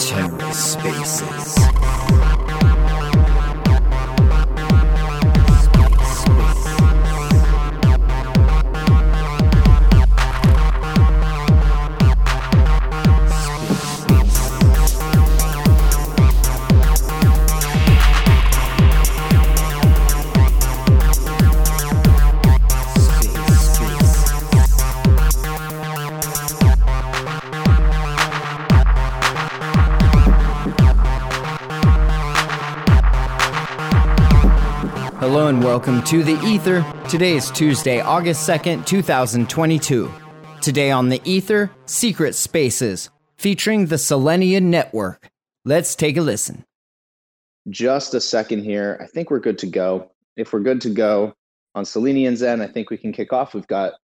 TerraSpaces. Welcome to The Ether. Today is Tuesday, August 2nd, 2022. Today on The Ether, Secret Spaces, featuring the Selenian Network. Let's take a listen. Just a second here. I think we're good to go. If we're good to go on Selenian's end, I think we can kick off. We've got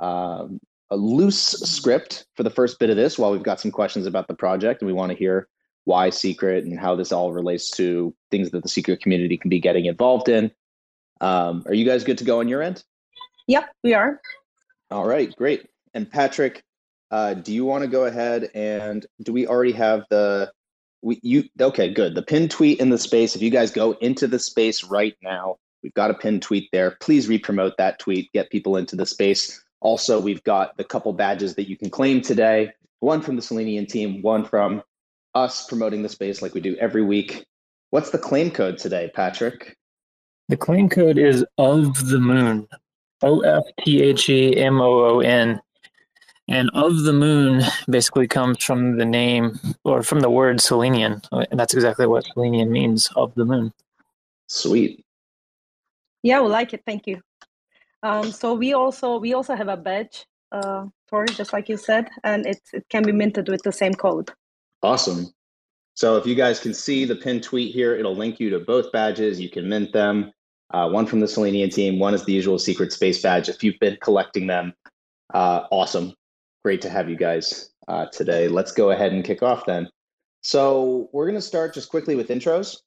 um, a loose script for the first bit of this while we've got some questions about the project and we want to hear why secret and how this all relates to things that the secret community can be getting involved in. Um, are you guys good to go on your end? Yep, we are. All right, great. And Patrick, uh, do you want to go ahead and do we already have the we you okay good the pin tweet in the space if you guys go into the space right now we've got a pin tweet there please re-promote that tweet get people into the space also we've got the couple badges that you can claim today one from the selenian team one from us promoting the space like we do every week what's the claim code today patrick the claim code is of the moon, O F T H E M O O N. And of the moon basically comes from the name or from the word Selenian. And that's exactly what Selenian means of the moon. Sweet. Yeah, we like it. Thank you. Um, so we also we also have a badge uh, for just like you said, and it it can be minted with the same code. Awesome. So if you guys can see the pin tweet here, it'll link you to both badges. You can mint them uh, one from the Selenian team, one is the usual secret space badge. If you've been collecting them, uh, awesome. Great to have you guys uh, today. Let's go ahead and kick off then. So we're going to start just quickly with intros,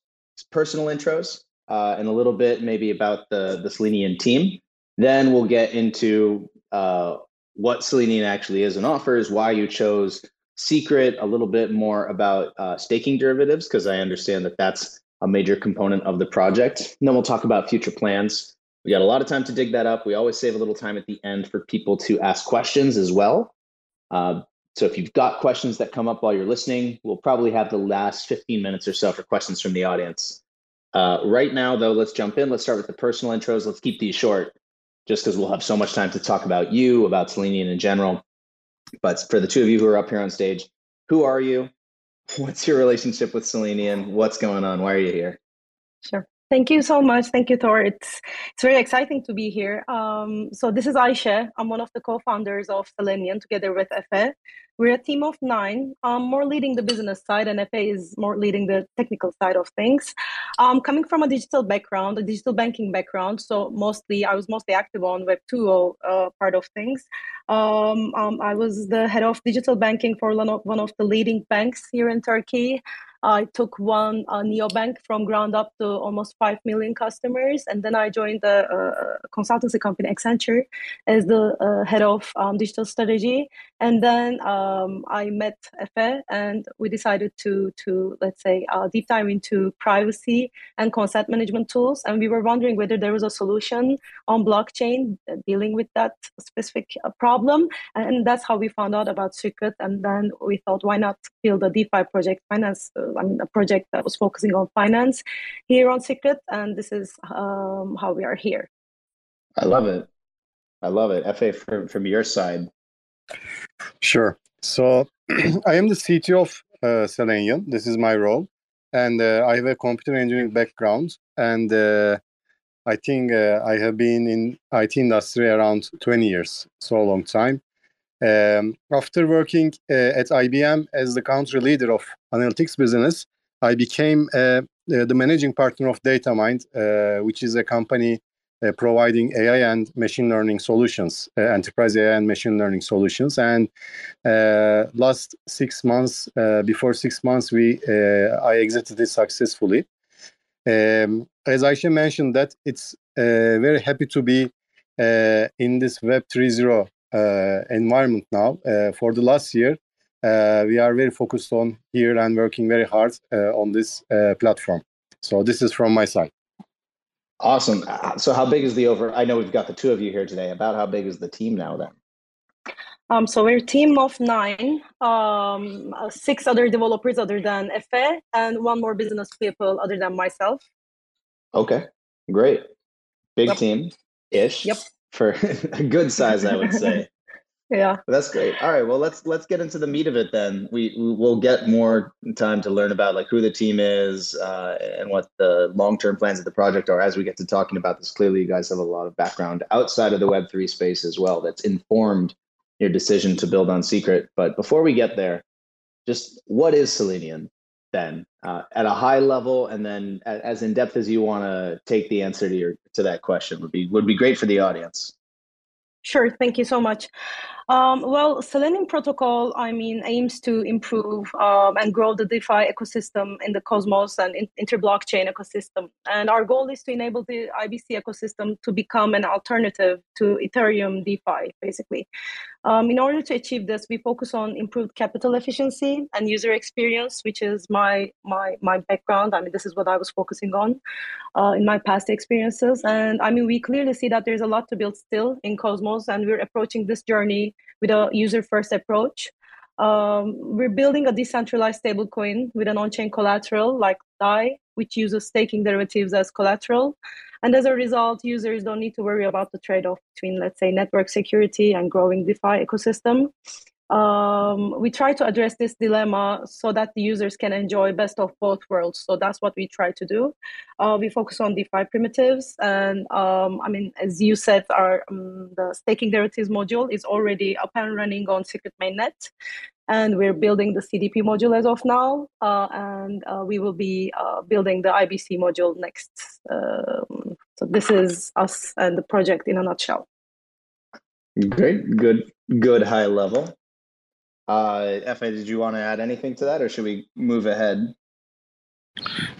personal intros, uh, and a little bit maybe about the, the team. Then we'll get into uh, what Selenian actually is and offers, why you chose Secret, a little bit more about uh, staking derivatives, because I understand that that's a major component of the project. And then we'll talk about future plans. We got a lot of time to dig that up. We always save a little time at the end for people to ask questions as well. Uh, so if you've got questions that come up while you're listening, we'll probably have the last 15 minutes or so for questions from the audience. Uh, right now, though, let's jump in. Let's start with the personal intros. Let's keep these short, just because we'll have so much time to talk about you, about Selenian in general. But for the two of you who are up here on stage, who are you? What's your relationship with Selenian? What's going on? Why are you here? Sure. Thank you so much. Thank you, Thor. It's it's very exciting to be here. Um, so this is Aisha. I'm one of the co-founders of Selenian together with Efe. We're a team of nine. I'm more leading the business side, and Efe is more leading the technical side of things. Um, coming from a digital background, a digital banking background, so mostly I was mostly active on Web 2.0 uh, part of things. Um, um, I was the head of digital banking for one of, one of the leading banks here in Turkey. I took one uh, neobank from ground up to almost 5 million customers. And then I joined the uh, consultancy company Accenture as the uh, head of um, digital strategy. And then um, I met Efe and we decided to, to let's say, uh, deep dive into privacy and consent management tools. And we were wondering whether there was a solution on blockchain dealing with that specific uh, problem. And that's how we found out about Secret. And then we thought, why not build a DeFi project, finance uh, I mean, a project that was focusing on finance here on Secret, and this is um, how we are here. I love it. I love it. Efe from, from your side. Sure. So I am the CTO of uh, Selenian. This is my role. And uh, I have a computer engineering background. And uh, I think uh, I have been in IT industry around 20 years, so a long time. Um, after working uh, at IBM as the country leader of analytics business, I became uh, the managing partner of DataMind, uh, which is a company uh, providing AI and machine learning solutions, uh, enterprise AI and machine learning solutions. And uh, last six months, before six months, we I exited it successfully. Um, as Aisha mentioned, that it's very happy to be uh, in this Web 3.0 uh, environment now. Uh, for the last year, uh, we are very focused on here and working very hard on this platform. So this is from my side. Awesome. So how big is the over? I know we've got the two of you here today. About how big is the team now then? Um, so we're a team of nine, um, six other developers other than Efe, and one more business people other than myself. Okay, great. Big yep. team ish. Yep. For a good size, I would say. yeah. That's great. All right. Well, let's let's get into the meat of it then. We, we will get more time to learn about like who the team is uh, and what the long term plans of the project are as we get to talking about this. Clearly, you guys have a lot of background outside of the Web three space as well. That's informed your decision to build on Secret. But before we get there, just what is Selenian? Then uh, at a high level and then as in depth as you want to take the answer to your to that question would be would be great for the audience. Sure thank you so much um, well, Selenian protocol, I mean, aims to improve um, and grow the DeFi ecosystem in the Cosmos and in- interblockchain ecosystem. And our goal is to enable the IBC ecosystem to become an alternative to Ethereum DeFi, basically. Um, in order to achieve this, we focus on improved capital efficiency and user experience, which is my my my background. I mean, this is what I was focusing on uh, in my past experiences. And I mean, we clearly see that there's a lot to build still in Cosmos, and we're approaching this journey with a user-first approach. Um, we're building a decentralized stablecoin with an on-chain collateral like DAI, which uses staking derivatives as collateral. And as a result, users don't need to worry about the trade-off between, let's say, network security and growing DeFi ecosystem. Um, we try to address this dilemma so that the users can enjoy best of both worlds. So that's what we try to do. Uh, we focus on DeFi primitives, and um, I mean, as you said, our um, the staking derivatives module is already up and running on Secret Mainnet, and we're building the CDP module as of now, uh, and uh, we will be uh, building the IBC module next. Um, so this is us and the project in a nutshell. Great, good, good high level. Uh, Efe, did you want to add anything to that, or should we move ahead?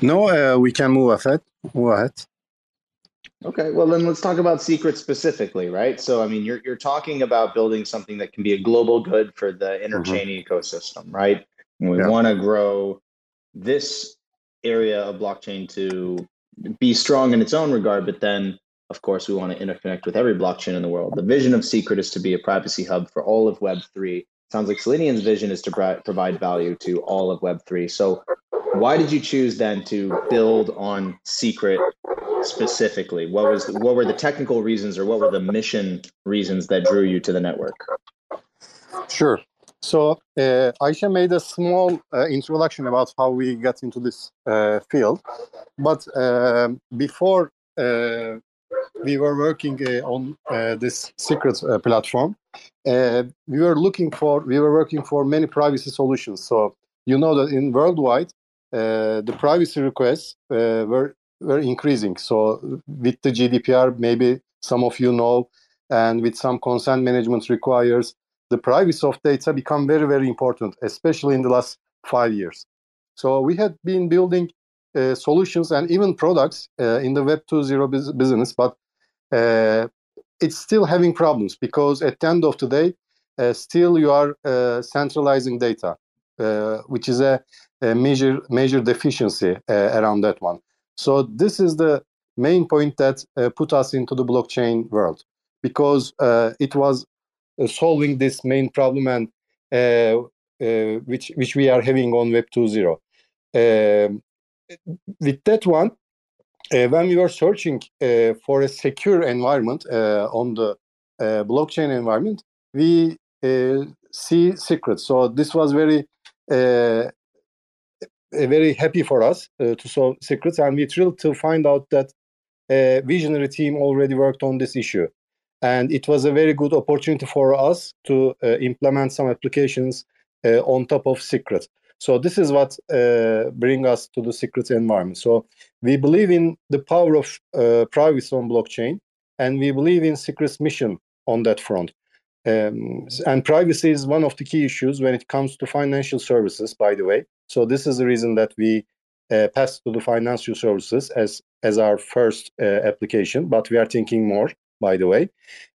No, uh, we can move ahead. Move ahead. Okay, well then let's talk about secrets specifically, right? So I mean, you're you're talking about building something that can be a global good for the interchain mm-hmm. ecosystem, right? And we yeah. want to grow this area of blockchain to be strong in its own regard, but then of course we want to interconnect with every blockchain in the world. The vision of Secret is to be a privacy hub for all of Web3. Sounds like Selenian's vision is to provide value to all of Web3. So why did you choose then to build on Secret specifically? What was the, what were the technical reasons or what were the mission reasons that drew you to the network? Sure. So uh, Aisha made a small uh, introduction about how we got into this uh, field, but uh, before uh, we were working uh, on this secret platform, we were looking for we were working for many privacy solutions. So you know that in worldwide, the privacy requests were were increasing. So with the GDPR, maybe some of you know, and with some consent management requires, the privacy of data become very, very important, especially in the last five years. So we had been building uh, solutions and even products uh, in the Web 2.0 business, but uh, it's still having problems because at the end of the day, uh, still you are uh, centralizing data, uh, which is a, a major major deficiency around that one. So this is the main point that uh, put us into the blockchain world because uh, it was uh, solving this main problem and uh, uh, which which we are having on Web 2.0. Um, with that one, uh, when we were searching for a secure environment on the blockchain environment, we see secrets. So this was very very happy for us uh, to solve secrets, and we're thrilled to find out that a visionary team already worked on this issue. And it was a very good opportunity for us to uh, implement some applications uh, on top of secrets. So this is what uh, bring us to the secret environment. So we believe in the power of uh, privacy on blockchain, and we believe in secret's mission on that front. Um, and privacy is one of the key issues when it comes to financial services, by the way. So this is the reason that we uh, passed to the financial services as as our first uh, application, but we are thinking more by the way.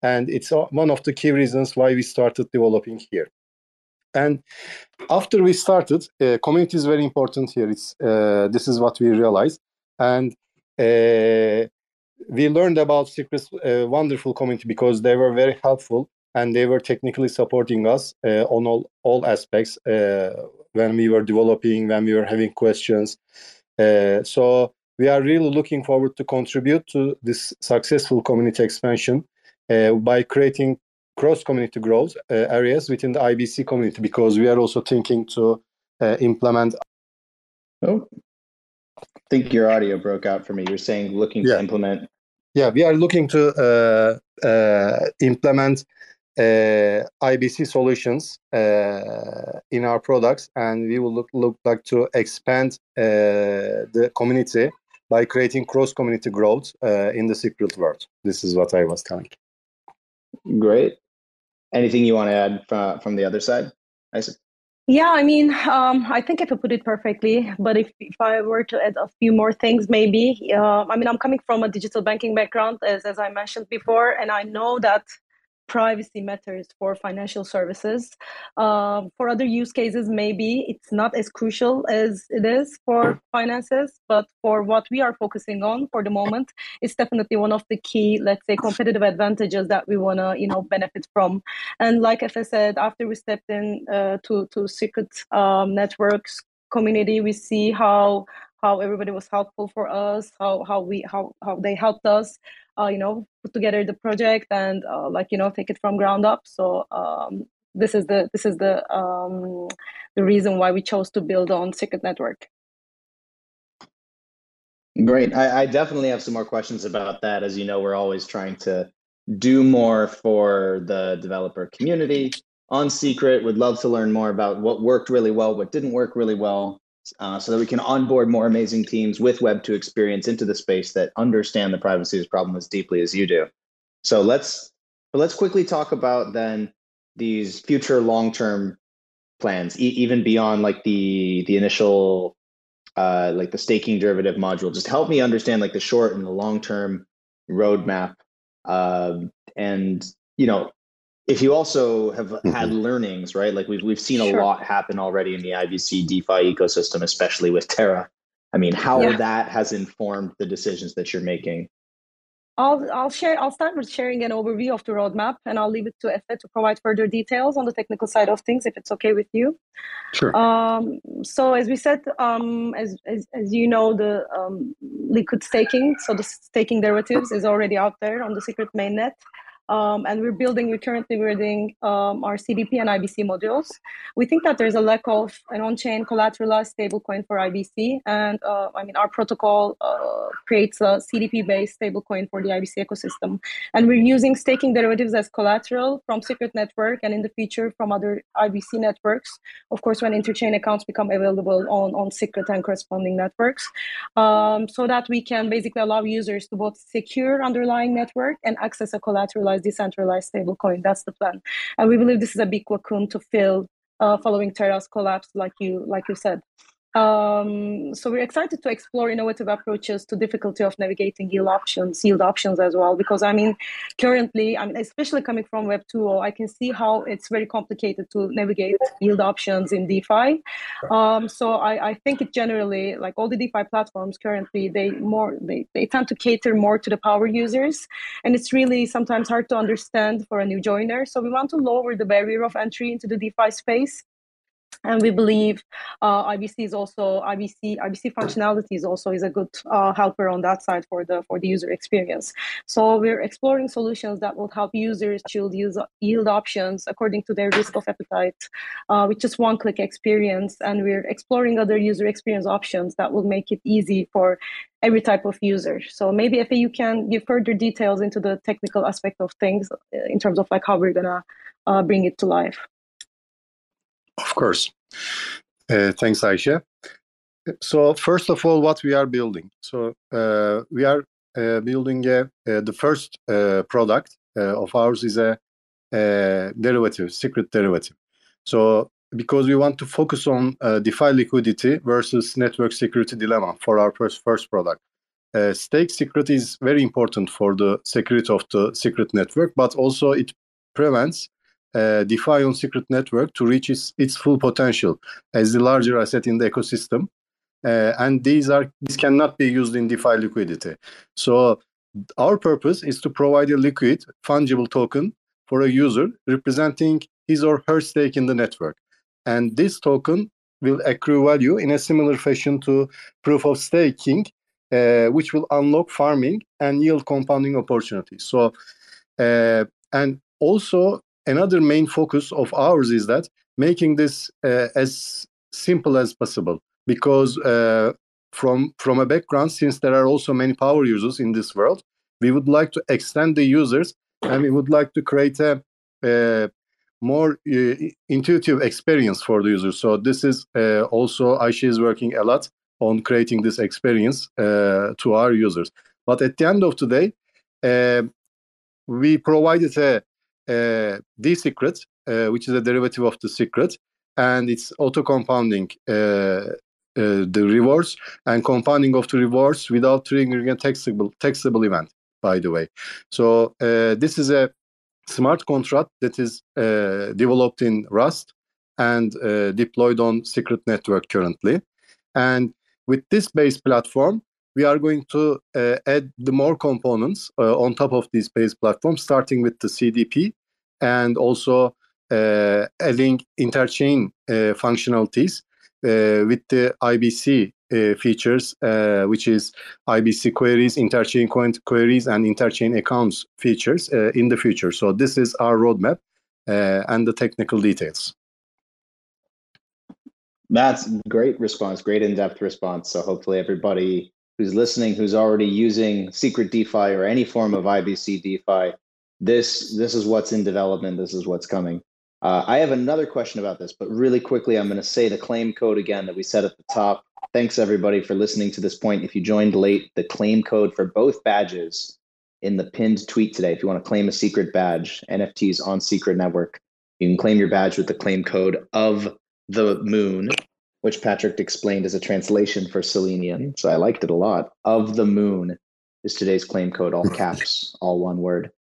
And it's one of the key reasons why we started developing here. And after we started, uh, community is very important here. It's uh, this is what we realized, and uh, we learned about Secret's uh, wonderful community because they were very helpful and they were technically supporting us uh, on all all aspects uh, when we were developing, when we were having questions. so we are really looking forward to contribute to this successful community expansion by creating cross community growth uh, areas within the IBC community because we are also thinking to uh, implement. Oh, I think your audio broke out for me. You're saying looking yeah. to implement. Yeah, we are looking to uh, uh implement uh, IBC solutions uh, in our products, and we will look, look like to expand the community by creating cross community growth in the secret world. This is what I was telling. Great. Anything you want to add from, from the other side, Isaac? Yeah, I mean, um, I think Efe I put it perfectly, but if, if I were to add a few more things, maybe, uh, I mean, I'm coming from a digital banking background, as, as I mentioned before, and I know that privacy matters for financial services. Um, for other use cases, maybe it's not as crucial as it is for finances, but for what we are focusing on for the moment, it's definitely one of the key, let's say, competitive advantages that we want to, you know, benefit from. And like as I said, after we stepped in uh, to to Secret um, Networks community, we see how how everybody was helpful for us, how how we how how they helped us uh, you know put together the project and uh, like you know take it from ground up. So um, this is the this is the um, the reason why we chose to build on secret network. Great. I, I definitely have some more questions about that. As you know we're always trying to do more for the developer community on secret. Would love to learn more about what worked really well what didn't work really well uh, so that we can onboard more amazing teams with Web2 experience into the space that understand the privacy problem as deeply as you do. So let's let's quickly talk about then these future long-term plans, e- even beyond like the the initial uh, like the staking derivative module. Just help me understand like the short and the long-term roadmap, uh, and you know if you also have mm-hmm. had learnings, right? Like we've we've seen sure. a lot happen already in the IBC DeFi ecosystem, especially with Terra. I mean, how yeah. that has informed the decisions that you're making. I'll I'll share. I'll start with sharing an overview of the roadmap, and I'll leave it to Efe to provide further details on the technical side of things, if it's okay with you. Sure. Um, so as we said, um, as, as as you know, the um, liquid staking, so the staking derivatives, is already out there on the secret mainnet. Um, and we're building, we're currently building um, our CDP and IBC modules. We think that there's a lack of an on-chain collateralized stablecoin for IBC. And uh, I mean, our protocol uh, creates a CDP-based stablecoin for the IBC ecosystem. And we're using staking derivatives as collateral from Secret Network and in the future from other IBC networks. Of course, when interchain accounts become available on, on Secret and corresponding networks, um, so that we can basically allow users to both secure underlying network and access a collateralized decentralized stablecoin. That's the plan, and we believe this is a big cocoon to fill uh, following Terra's collapse, like you like you said. Um, so we're excited to explore innovative approaches to difficulty of navigating yield options, yield options as well. Because I mean, currently, I mean, especially coming from Web 2.0, I can see how it's very complicated to navigate yield options in DeFi. Um, so I, I think it generally, like all the DeFi platforms currently, they more they, they tend to cater more to the power users, and it's really sometimes hard to understand for a new joiner. So we want to lower the barrier of entry into the DeFi space and we believe uh, IBC is also IBC IBC functionality is also is a good uh, helper on that side for the for the user experience. So we're exploring solutions that will help users choose use, yield options according to their risk of appetite, uh, with just one click experience. And we're exploring other user experience options that will make it easy for every type of user. So maybe Efe you can give further details into the technical aspect of things uh, in terms of like how we're gonna uh, bring it to life. Of course. Uh, thanks, Aisha. So first of all, what we are building. So uh, we are uh, building a, uh, the first uh, product uh, of ours is a, a, derivative, secret derivative. So because we want to focus on DeFi liquidity versus network security dilemma for our first first product. stake secret is very important for the security of the secret network, but also it prevents uh, DeFi on secret network to reach its, its full potential as the larger asset in the ecosystem. Uh, and these are these cannot be used in DeFi liquidity. So our purpose is to provide a liquid fungible token for a user representing his or her stake in the network. And this token will accrue value in a similar fashion to proof of staking, uh, which will unlock farming and yield compounding opportunities. So, uh, and also another main focus of ours is that making this uh, as simple as possible because uh, from from a background since there are also many power users in this world we would like to extend the users and we would like to create a, a more uh, intuitive experience for the user so this is uh, also Ayşe is working a lot on creating this experience uh, to our users. But at the end of today uh, we provided a, a D secret uh, which is a derivative of the secret and it's auto compounding uh, uh, the rewards and compounding of the rewards without triggering a taxable taxable event. By the way, so uh, this is a smart contract that is uh, developed in Rust and uh, deployed on Secret Network currently. And with this base platform, we are going to uh, add the more components uh, on top of this base platform, starting with the CDP and also uh, adding interchain uh, functionalities uh, with the IBC uh, features, which is IBC queries, interchain coin queries, and interchain accounts features in the future. So this is our roadmap and the technical details. That's great response, great in-depth response. So hopefully everybody who's listening, who's already using Secret DeFi or any form of IBC DeFi, this this is what's in development. This is what's coming. Uh, I have another question about this, but really quickly, I'm going to say the claim code again that we said at the top. Thanks everybody for listening to this point. If you joined late, the claim code for both badges in the pinned tweet today. If you want to claim a secret badge, NFTs on Secret Network, you can claim your badge with the claim code of the moon, which Patrick explained as a translation for Selenian. So I liked it a lot. Of the moon is today's claim code, all caps, all one word.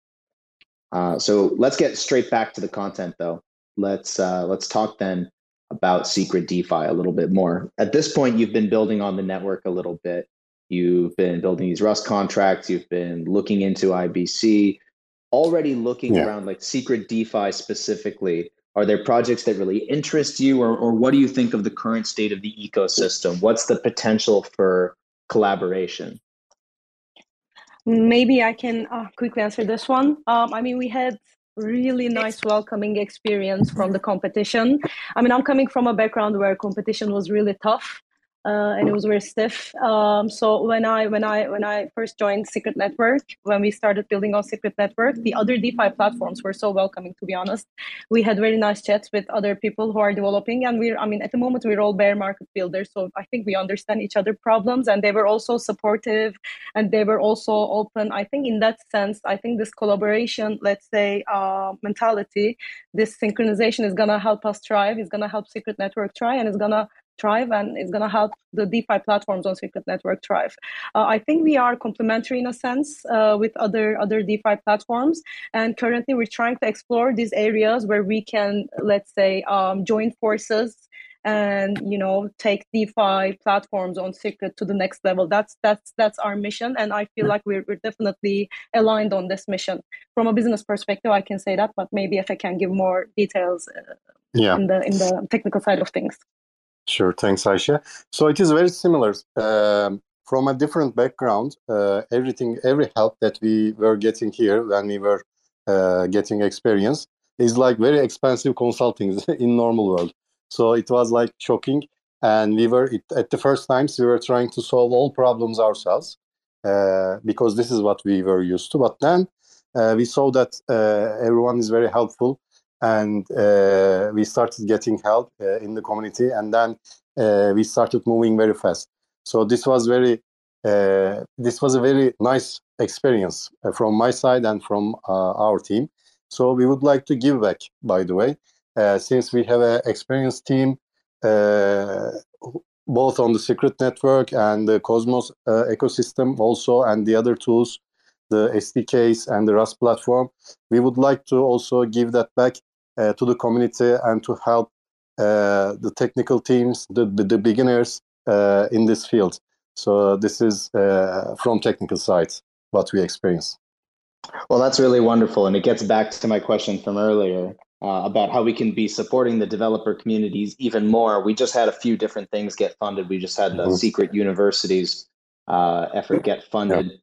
Uh, so let's get straight back to the content, though let's uh, let's talk then about secret DeFi a little bit more. At this point, you've been building on the network a little bit. You've been building these Rust contracts. You've been looking into IBC. Already looking yeah. around like secret DeFi specifically. Are there projects that really interest you, or or what do you think of the current state of the ecosystem? What's the potential for collaboration? Maybe I can uh, quickly answer this one. Um, I mean, we had really nice welcoming experience from the competition i mean i'm coming from a background where competition was really tough uh, and it was very stiff. Um, so when I when I when I first joined Secret Network, when we started building on Secret Network, the other DeFi platforms were so welcoming. To be honest, we had very nice chats with other people who are developing, and we're I mean at the moment we're all bear market builders, so I think we understand each other problems, and they were also supportive, and they were also open. I think in that sense, I think this collaboration, let's say, uh, mentality, this synchronization is gonna help us thrive. It's gonna help Secret Network try, and it's gonna thrive and it's going to help the DeFi platforms on Secret Network thrive. Uh, I think we are complementary in a sense uh, with other other DeFi platforms, and currently we're trying to explore these areas where we can, let's say, um, join forces and you know take DeFi platforms on Secret to the next level. That's that's that's our mission, and I feel like we're we're definitely aligned on this mission. From a business perspective, I can say that, but maybe if I can give more details. Uh, yeah. in the in the technical side of things. Sure, thanks, Aisha. So it is very similar. Um, from a different background, uh, everything, every help that we were getting here when we were uh, getting experience is like very expensive consulting in normal world. So it was like shocking, and we were it, at the first times we were trying to solve all problems ourselves uh, because this is what we were used to. But then uh, we saw that uh, everyone is very helpful and uh, we started getting help uh, in the community and then uh, we started moving very fast so this was very uh, this was a very nice experience uh, from my side and from uh, our team so we would like to give back by the way since we have an experienced team both on the secret network and the Cosmos ecosystem also, and the other tools, the SDKs and the Rust platform. We would like to also give that back to the community and to help uh, the technical teams, the, the, beginners uh, in this field. So this is uh, from technical side what we experience. Well, that's really wonderful, and it gets back to my question from earlier uh, about how we can be supporting the developer communities even more. We just had a few different things get funded. We just had the mm-hmm. secret universities uh, effort get funded yeah.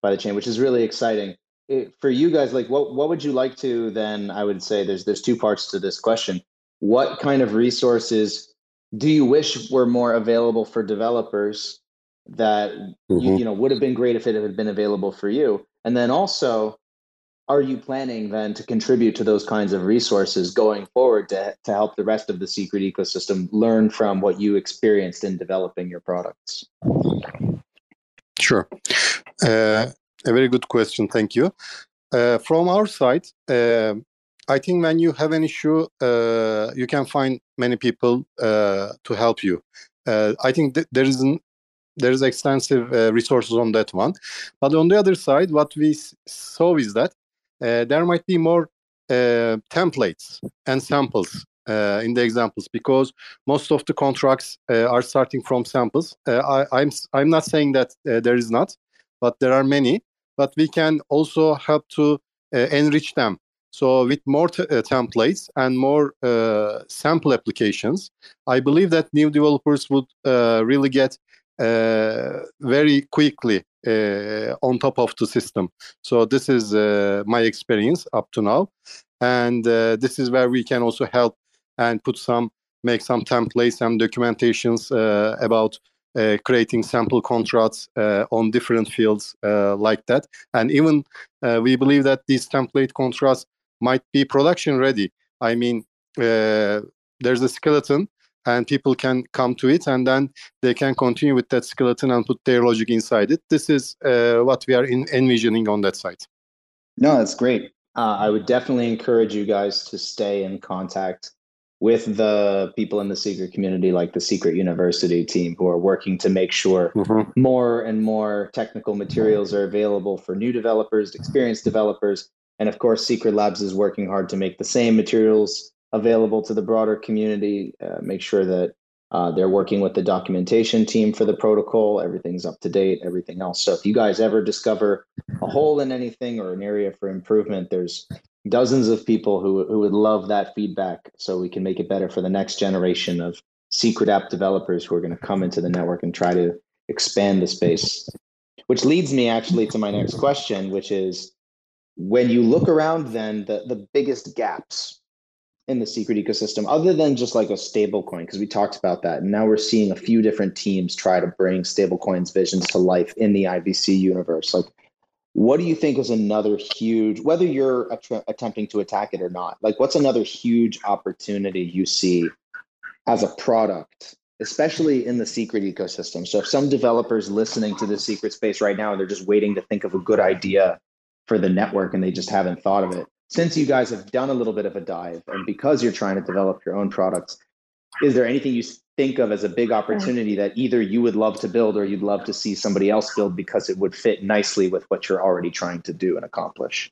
by the chain, which is really exciting. It, for you guys, like what what would you like to then? I would say there's there's two parts to this question. What kind of resources do you wish were more available for developers that mm-hmm. you, you know would have been great if it had been available for you? And then also, are you planning then to contribute to those kinds of resources going forward to, to help the rest of the secret ecosystem learn from what you experienced in developing your products? Sure. Uh, a very good question. Thank you. Uh, from our side, uh, I think when you have an issue, uh, you can find many people uh, to help you. Uh, I think th- there is an there is extensive uh, resources on that one but on the other side what we saw is that there might be more templates and samples uh, in the examples because most of the contracts uh, are starting from samples uh, I, I'm, I'm not saying that there is not but there are many but we can also help to enrich them so with more t- templates and more sample applications i believe that new developers would really get uh, very quickly uh, on top of the system. So this is uh, my experience up to now, and this is where we can also help and put some make some templates and documentations about uh, creating sample contracts uh, on different fields uh, like that. And even we believe that these template contracts might be production ready. I mean, there's a skeleton and people can come to it and then they can continue with that skeleton and put their logic inside it this is uh, what we are in, envisioning on that side no that's great uh, i would definitely encourage you guys to stay in contact with the people in the secret community like the secret university team who are working to make sure mm-hmm. more and more technical materials are available for new developers experienced developers and of course secret labs is working hard to make the same materials available to the broader community. Uh, make sure that uh, they're working with the documentation team for the protocol. Everything's up to date, everything else. So if you guys ever discover a hole in anything or an area for improvement, there's dozens of people who, who would love that feedback so we can make it better for the next generation of secret app developers who are going to come into the network and try to expand the space. Which leads me actually to my next question, which is when you look around then the, the biggest gaps in the secret ecosystem other than just like a stable coin because we talked about that and now we're seeing a few different teams try to bring stablecoins visions to life in the ibc universe like what do you think is another huge whether you're att- attempting to attack it or not like what's another huge opportunity you see as a product especially in the secret ecosystem? So if some developers listening to the secret space right now they're just waiting to think of a good idea for the network and they just haven't thought of it since you guys have done a little bit of a dive and because you're trying to develop your own products, is there anything you think of as a big opportunity that either you would love to build or you'd love to see somebody else build because it would fit nicely with what you're already trying to do and accomplish?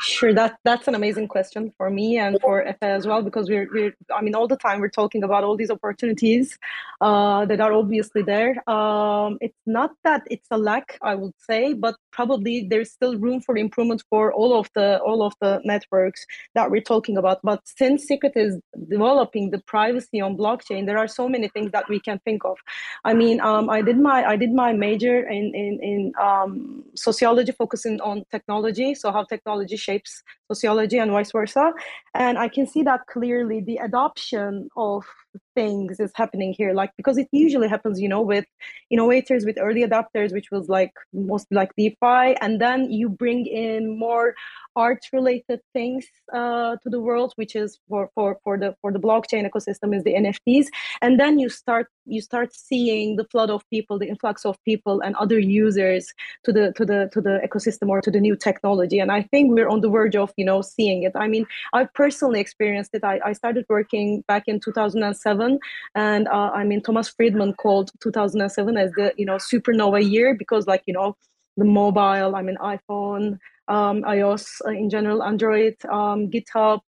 Sure, that that's an amazing question for me and for Efe as well because we're, we're I mean all the time we're talking about all these opportunities uh, that are obviously there. Um, it's not that it's a lack, I would say, but probably there's still room for improvement for all of the all of the networks that we're talking about. But since Secret is developing the privacy on blockchain, there are so many things that we can think of. I mean, um, I did my I did my major in in, in um, sociology, focusing on technology, so how technology shapes sociology and vice versa. And I can see that clearly the adoption of things is happening here like because it usually happens you know with innovators with early adopters which was like mostly like defi. And then you bring in more art related things uh, to the world which is for, for for the for the blockchain ecosystem is the nfts and then you start you start seeing the flood of people the influx of people and other users to the to the to the ecosystem or to the new technology. And i think we're on the verge of you know seeing it i mean i personally experienced it i, I started working back in 2007 and uh, i mean thomas friedman called 2007 as the you know supernova year because like you know the mobile i mean iphone um, ios uh, in general android um, github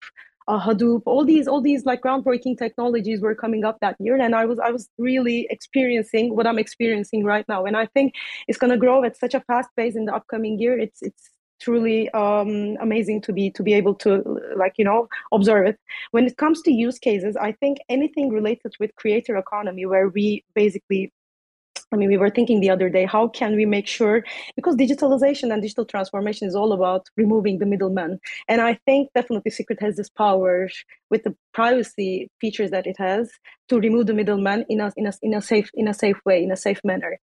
uh, Hadoop, all these, all these like groundbreaking technologies were coming up that year, and I was, I was really experiencing what I'm experiencing right now, and I think it's going to grow at such a fast pace in the upcoming year. It's, it's truly um, amazing to be to be able to like you know observe it when it comes to use cases i think anything related with creator economy where we basically I mean, we were thinking the other day, how can we make sure, because digitalization and digital transformation is all about removing the middleman. And I think definitely Secret has this power with the privacy features that it has to remove the middleman in a, in a, in a safe, in a safe way, in a safe manner.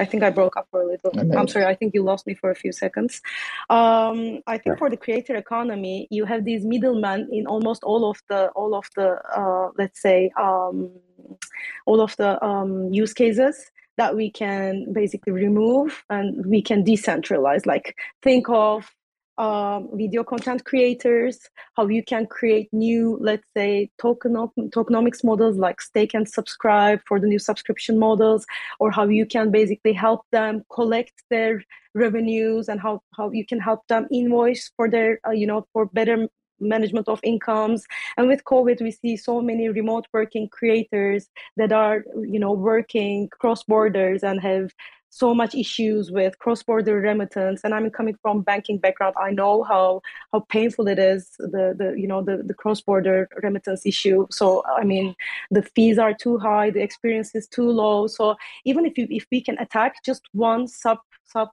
I think I broke up for a little. Amazing. I'm sorry. I think you lost me for a few seconds. Um, I think for the creator economy, you have these middlemen in almost all of the all of the uh, let's say um, all of the um, use cases that we can basically remove and we can decentralize. Like think of um, video content creators, how you can create new, let's say, token tokenomics models like stake and subscribe for the new subscription models, or how you can basically help them collect their revenues and how, how you can help them invoice for their, uh, you know, for better management of incomes. And with covid we see so many remote working creators that are you know working cross borders and have so much issues with cross-border remittance and i'm coming from banking background i know how how painful it is the the you know the, the cross-border remittance issue. So i mean the fees are too high the experience is too low. So even if you if we can attack just one sub sub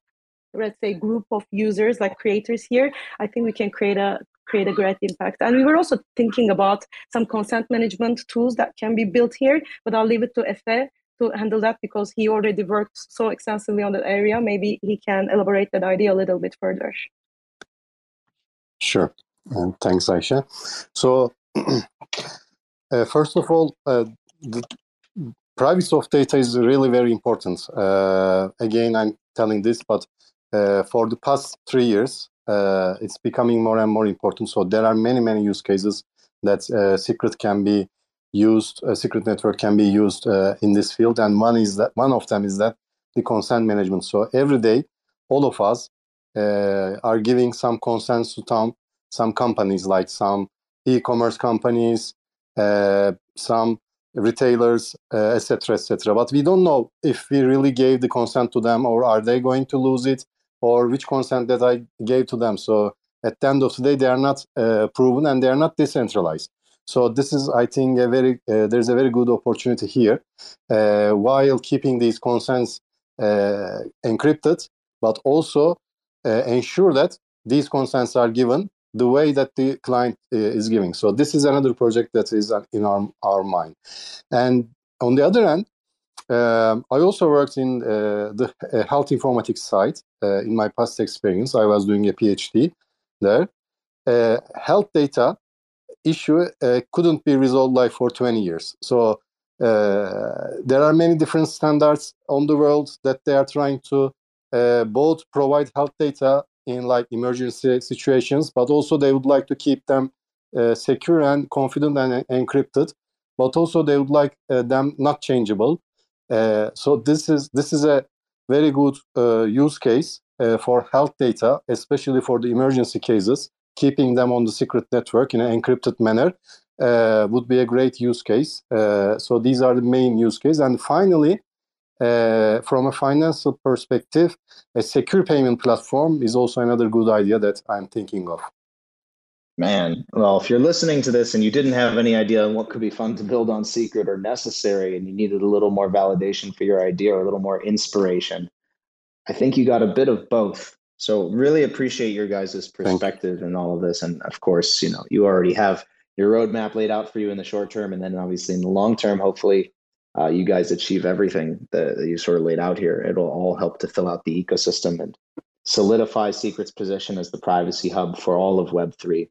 let's say group of users like creators here i think we can create a create a great impact. And we were also thinking about some consent management tools that can be built here but i'll leave it to efe to handle that because he already worked so extensively on that area. Maybe he can elaborate that idea a little bit further. Sure. And thanks, Aisha. So, uh, first of all, uh, the privacy of data is really very important. Uh, again, I'm telling this, but uh, for the past three years, uh, it's becoming more and more important. So there are many, many use cases that uh, secret can be used a secret network can be used uh, in this field and one is that one of them is that the consent management. So every day all of us uh, are giving some consents to some some companies like some e-commerce companies uh, some retailers etc uh, etc et but we don't know if we really gave the consent to them or are they going to lose it or which consent that i gave to them. So at the end of the day they are not uh, proven and they are not decentralized so this is, I think, a very uh, there's a very good opportunity here, uh, while keeping these consents uh, encrypted, but also uh, ensure that these consents are given the way that the client uh, is giving. So this is another project that is in our our mind. And on the other hand, um, I also worked in uh, the health informatics side in my past experience. I was doing a PhD there. health data issue uh, couldn't be resolved like for 20 years. So uh, there are many different standards on the world that they are trying to uh, both provide health data in like emergency situations, but also they would like to keep them uh, secure and confident and encrypted. But also they would like uh, them not changeable. Uh, so this is this is a very good use case for health data, especially for the emergency cases keeping them on the secret network in an encrypted manner uh, would be a great use case. Uh, so these are the main use case. And finally, uh, from a financial perspective, a secure payment platform is also another good idea that I'm thinking of. Man, well, if you're listening to this and you didn't have any idea on what could be fun to build on Secret or necessary, and you needed a little more validation for your idea or a little more inspiration, I think you got a bit of both so really appreciate your guys' perspective and all of this. And of course, you know, you already have your roadmap laid out for you in the short term, and then obviously in the long term, hopefully, uh, you guys achieve everything that, that you sort of laid out here. It'll all help to fill out the ecosystem and solidify Secret's position as the privacy hub for all of Web three.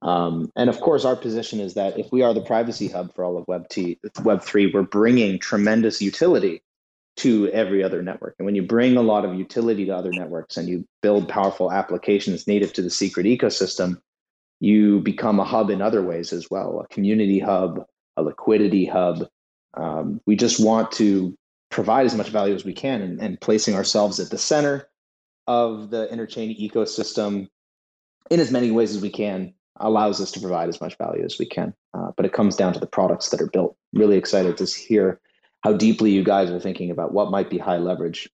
Um, and of course, our position is that if we are the privacy hub for all of Web, T, Web three, we're bringing tremendous utility to every other network. And when you bring a lot of utility to other networks and you build powerful applications native to the secret ecosystem, you become a hub in other ways as well a community hub, a liquidity hub. Um, we just want to provide as much value as we can and, and placing ourselves at the center of the interchain ecosystem in as many ways as we can allows us to provide as much value as we can. Uh, but it comes down to the products that are built. Really excited to hear how deeply you guys are thinking about what might be high leverage.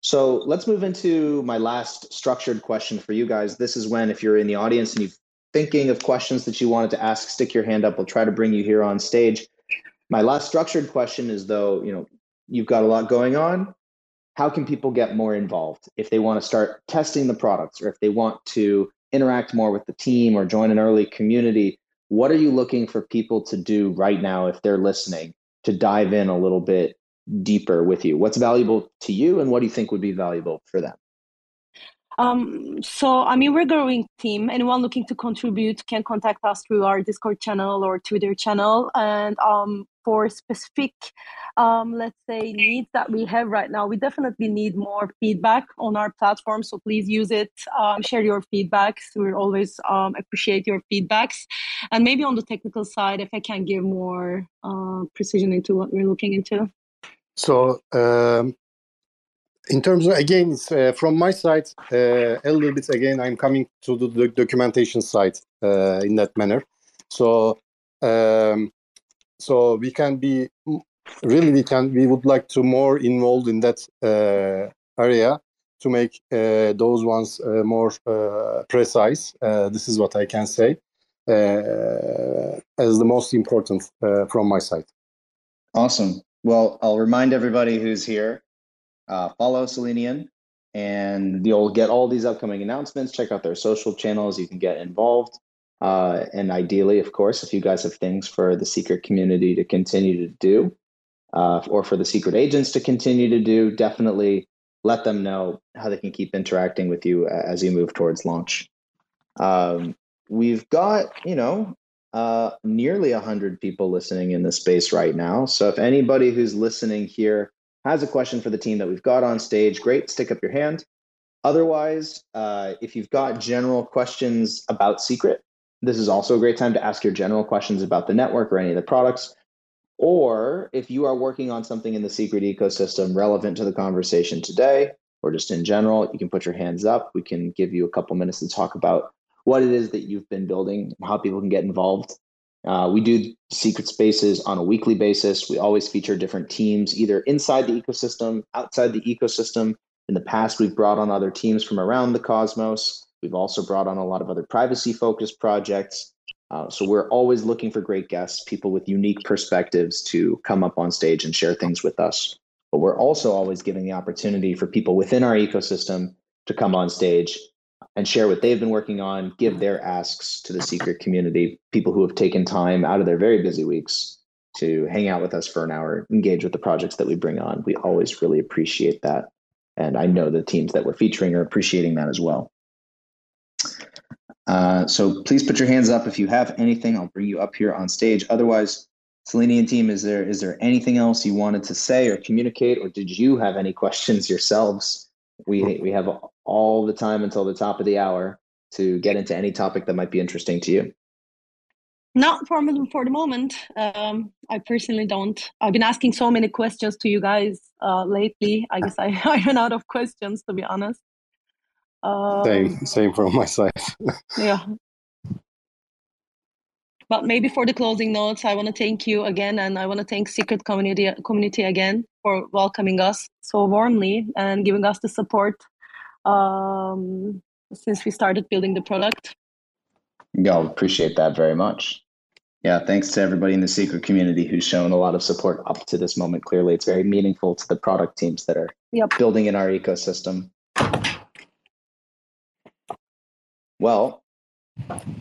So let's move into my last structured question for you guys. This is when, if you're in the audience and you're thinking of questions that you wanted to ask, stick your hand up. We'll try to bring you here on stage. My last structured question is though, you know, you've got a lot going on. How can people get more involved if they want to start testing the products or if they want to interact more with the team or join an early community? What are you looking for people to do right now if they're listening to dive in a little bit deeper with you? What's valuable to you and what do you think would be valuable for them? Um, so, I mean, we're a growing team. Anyone looking to contribute can contact us through our Discord channel or Twitter channel. And um, for specific, um, let's say, needs that we have right now, we definitely need more feedback on our platform. So please use it, um, share your feedbacks. We always um, appreciate your feedbacks. And maybe on the technical side, if I can give more uh, precision into what we're looking into. So, um, in terms of again uh, from my side uh, a little bit again i'm coming to the documentation side uh, in that manner so um, so we can be really we can we would like to more involved in that uh, area to make uh, those ones uh, more precise this is what i can say as the most important from my side awesome well i'll remind everybody who's here uh, follow Selenian and you'll get all these upcoming announcements. Check out their social channels. You can get involved. Uh, and ideally, of course, if you guys have things for the secret community to continue to do, uh, or for the secret agents to continue to do, definitely let them know how they can keep interacting with you as you move towards launch. Um, we've got, you know, uh, nearly 100 people listening in the space right now. So if anybody who's listening here has a question for the team that we've got on stage, great, stick up your hand. Otherwise, uh, if you've got general questions about Secret, this is also a great time to ask your general questions about the network or any of the products. Or if you are working on something in the Secret ecosystem relevant to the conversation today, or just in general, you can put your hands up. We can give you a couple minutes to talk about what it is that you've been building, how people can get involved. Uh, we do secret spaces on a weekly basis. We always feature different teams, either inside the ecosystem, outside the ecosystem. In the past, we've brought on other teams from around the cosmos. We've also brought on a lot of other privacy focused projects. Uh, so we're always looking for great guests, people with unique perspectives to come up on stage and share things with us. But we're also always giving the opportunity for people within our ecosystem to come on stage and share what they've been working on, give their asks to the secret community, people who have taken time out of their very busy weeks to hang out with us for an hour, engage with the projects that we bring on. We always really appreciate that. And I know the teams that we're featuring are appreciating that as well. Uh, so please put your hands up if you have anything. I'll bring you up here on stage. Otherwise, Selenian team, is there is there anything else you wanted to say or communicate, or did you have any questions yourselves? We we have all the time until the top of the hour to get into any topic that might be interesting to you. Not for for the moment. Um, I personally don't. I've been asking so many questions to you guys uh, lately. I guess I, I ran out of questions to be honest. Um, same, same from my side. yeah. But maybe for the closing notes, I want to thank you again, and I want to thank Secret Community Community again for welcoming us so warmly and giving us the support um, since we started building the product. Y'all appreciate that very much. Yeah, thanks to everybody in the secret community who's shown a lot of support up to this moment. Clearly, it's very meaningful to the product teams that are yep. building in our ecosystem. Well,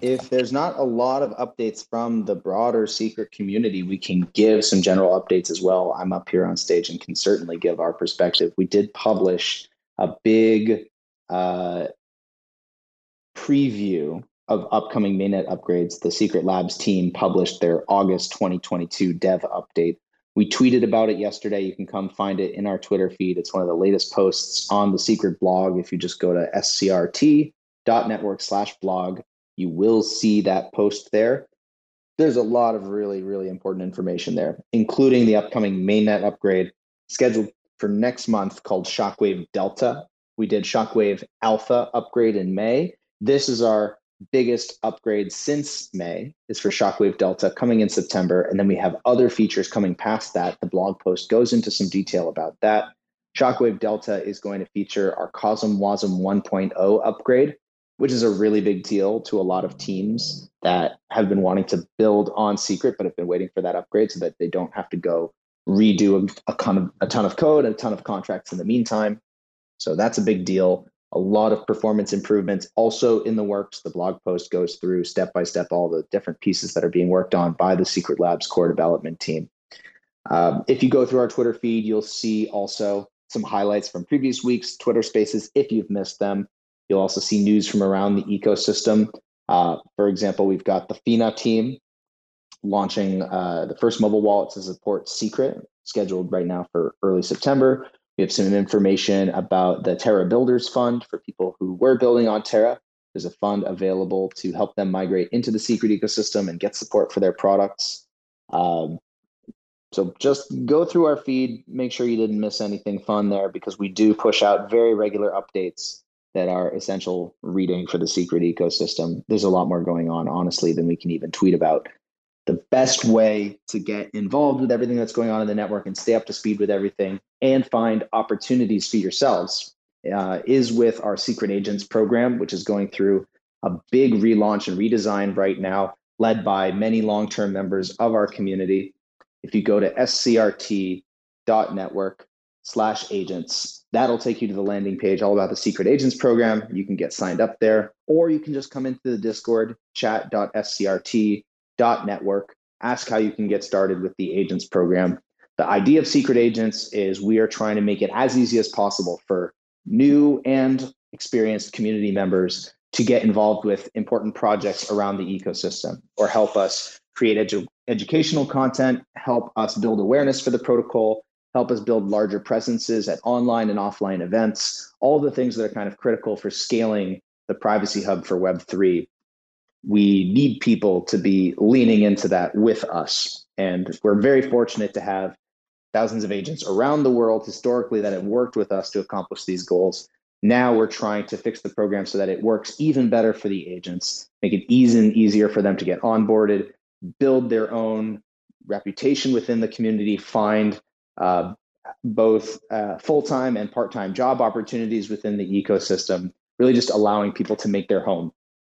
if there's not a lot of updates from the broader secret community, we can give some general updates as well. I'm up here on stage and can certainly give our perspective. We did publish a big uh, preview of upcoming mainnet upgrades. The Secret Labs team published their August 2022 dev update, We tweeted about it yesterday. You can come find it in our Twitter feed. It's one of the latest posts on the secret blog. If you just go to scrt.network slash blog, you will see that post there. There's a lot of really, really important information there, including the upcoming mainnet upgrade scheduled for next month called Shockwave Delta. We did Shockwave Alpha upgrade in May. This is our biggest upgrade since May is for Shockwave Delta coming in September. And then we have other features coming past that. The blog post goes into some detail about that. Shockwave Delta is going to feature our CosmWasm 1.0 upgrade, which is a really big deal to a lot of teams that have been wanting to build on Secret, but have been waiting for that upgrade so that they don't have to go redo a, a, ton, of, a ton of code and a ton of contracts in the meantime. So that's a big deal a lot of performance improvements also in the works. The blog post goes through step by step all the different pieces that are being worked on by the Secret Labs core development team. Um, if you go through our Twitter feed, you'll see also some highlights from previous weeks, Twitter spaces, if you've missed them. You'll also see news from around the ecosystem. Uh, for example, we've got the FINA team launching uh, the first mobile wallet to support Secret, scheduled right now for early September. We have some information about the Terra Builders Fund for people who were building on Terra. There's a fund available to help them migrate into the secret ecosystem and get support for their products. Um, so just go through our feed, make sure you didn't miss anything fun there because we do push out very regular updates that are essential reading for the secret ecosystem. There's a lot more going on, honestly, than we can even tweet about the best way to get involved with everything that's going on in the network and stay up to speed with everything and find opportunities for yourselves uh, is with our secret agents program which is going through a big relaunch and redesign right now led by many long-term members of our community if you go to scrt.network slash agents that'll take you to the landing page all about the secret agents program you can get signed up there or you can just come into the discord chat.scrt network. Ask how you can get started with the agents program. The idea of secret agents is we are trying to make it as easy as possible for new and experienced community members to get involved with important projects around the ecosystem or help us create edu- educational content, help us build awareness for the protocol, help us build larger presences at online and offline events, all the things that are kind of critical for scaling the privacy hub for Web3 we need people to be leaning into that with us. And we're very fortunate to have thousands of agents around the world historically that have worked with us to accomplish these goals. Now we're trying to fix the program so that it works even better for the agents, make it and easier for them to get onboarded, build their own reputation within the community, find uh, both uh, full time and part time job opportunities within the ecosystem, really just allowing people to make their home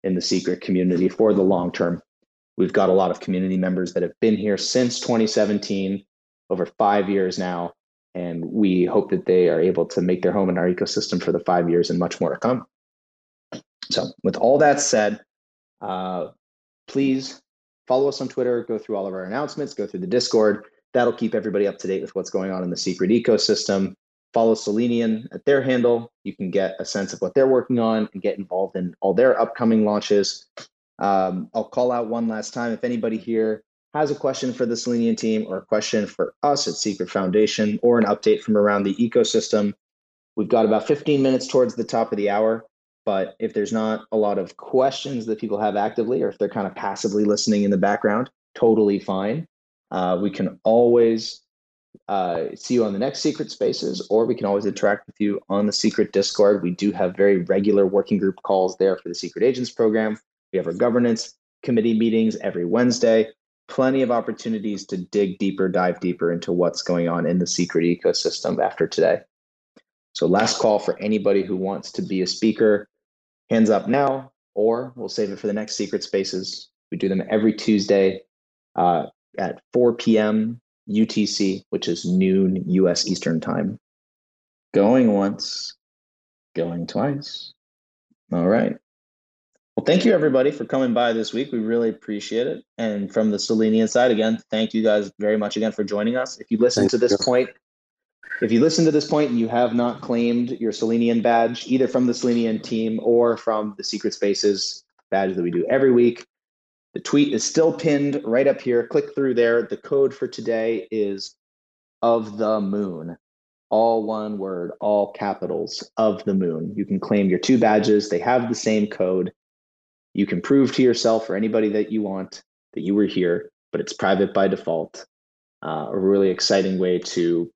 in the secret community for the long term. We've got a lot of community members that have been here since 2017, over five years now, and we hope that they are able to make their home in our ecosystem for the five years and much more to come. So, with all that said, uh, please follow us on Twitter, go through all of our announcements, go through the Discord. That'll keep everybody up to date with what's going on in the secret ecosystem follow Selenian at their handle. You can get a sense of what they're working on and get involved in all their upcoming launches. Um, I'll call out one last time. If anybody here has a question for the Selenian team or a question for us at Secret Foundation or an update from around the ecosystem, we've got about 15 minutes towards the top of the hour. But if there's not a lot of questions that people have actively, or if they're kind of passively listening in the background, totally fine. Uh, we can always uh, see you on the next Secret Spaces, or we can always interact with you on the Secret Discord. We do have very regular working group calls there for the Secret Agents program. We have our governance committee meetings every Wednesday. Plenty of opportunities to dig deeper, dive deeper into what's going on in the secret ecosystem after today. So, last call for anybody who wants to be a speaker. Hands up now, or we'll save it for the next Secret Spaces. We do them every Tuesday uh, at 4 p.m. UTC, which is noon US Eastern Time. Going once, going twice. All right. Well, thank you everybody for coming by this week. We really appreciate it. And from the Selenian side, again, thank you guys very much again for joining us. If you listen to this point, if you listen to this point and you have not claimed your Selenian badge, either from the Selenian team or from the Secret Spaces badge that we do every week, the tweet is still pinned right up here. Click through there. The code for today is of the moon. All one word, all capitals of the moon. You can claim your two badges. They have the same code. You can prove to yourself or anybody that you want that you were here, but it's private by default. Uh, a really exciting way to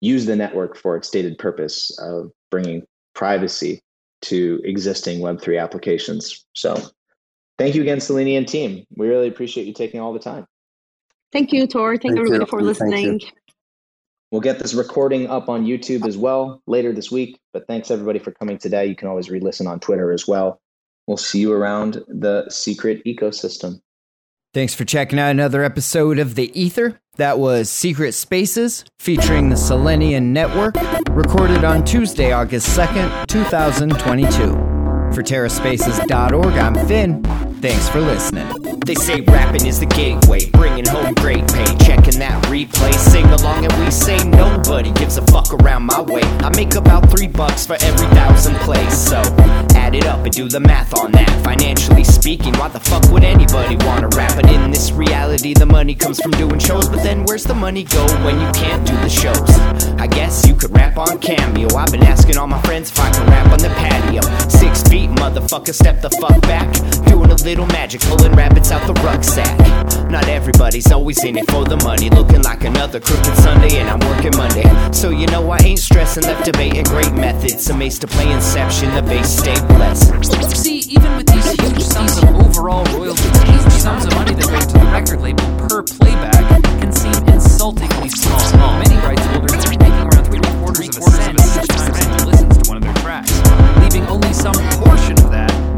use the network for its stated purpose of bringing privacy to existing Web3 applications. So, thank you again, Selenian team. We really appreciate you taking all the time. Thank you, Tor. Thank, Thank everybody you. for listening. We'll get this recording up on YouTube as well later this week. But thanks everybody for coming today. You can always re listen on Twitter as well. We'll see you around the secret ecosystem. Thanks for checking out another episode of The Ether. That was Secret Spaces featuring the Selenian Network, recorded on Tuesday, August 2nd, 2022. For TerraSpaces.org, I'm Finn. Thanks for listening. They say rapping is the gateway, bringing home great pay. Checking that replay, sing along, and we say nobody gives a fuck around my way. I make about three bucks for every thousand plays, so add it up and do the math on that. Financially speaking, why the fuck would anybody wanna rap? But in this reality, the money comes from doing shows. But then where's the money go when you can't do the shows? I guess you could rap on Cameo. I've been asking all my friends if I can rap on the patio. Six feet, motherfucker, step the fuck back. Doing a little magic, pulling rabbits out the rucksack. Not everybody's always in it for the money. Looking like another crooked Sunday, and I'm working Monday. So you know I ain't stressing, left debating great methods. Amazed to play Inception, the base stay blessed. See, even with these huge sums of overall royalties, huge sums of money that go to the record label per playback can seem insultingly small. Many rights holders three quarters of a cent each time someone listens to one of their tracks, leaving only some portion of that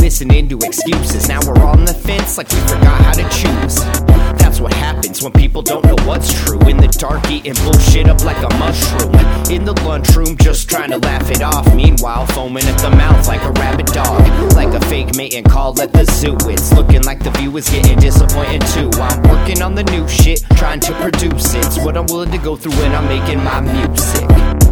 Listening to excuses. Now we're on the fence like we forgot how to choose. That's what happens when people don't know what's true. In the dark, eating bullshit up like a mushroom. In the lunchroom, just trying to laugh it off. Meanwhile, foaming at the mouth like a rabid dog. Like a fake mating call at the zoo. It's looking like the view is getting disappointed too. I'm working on the new shit, trying to produce it. It's what I'm willing to go through when I'm making my music.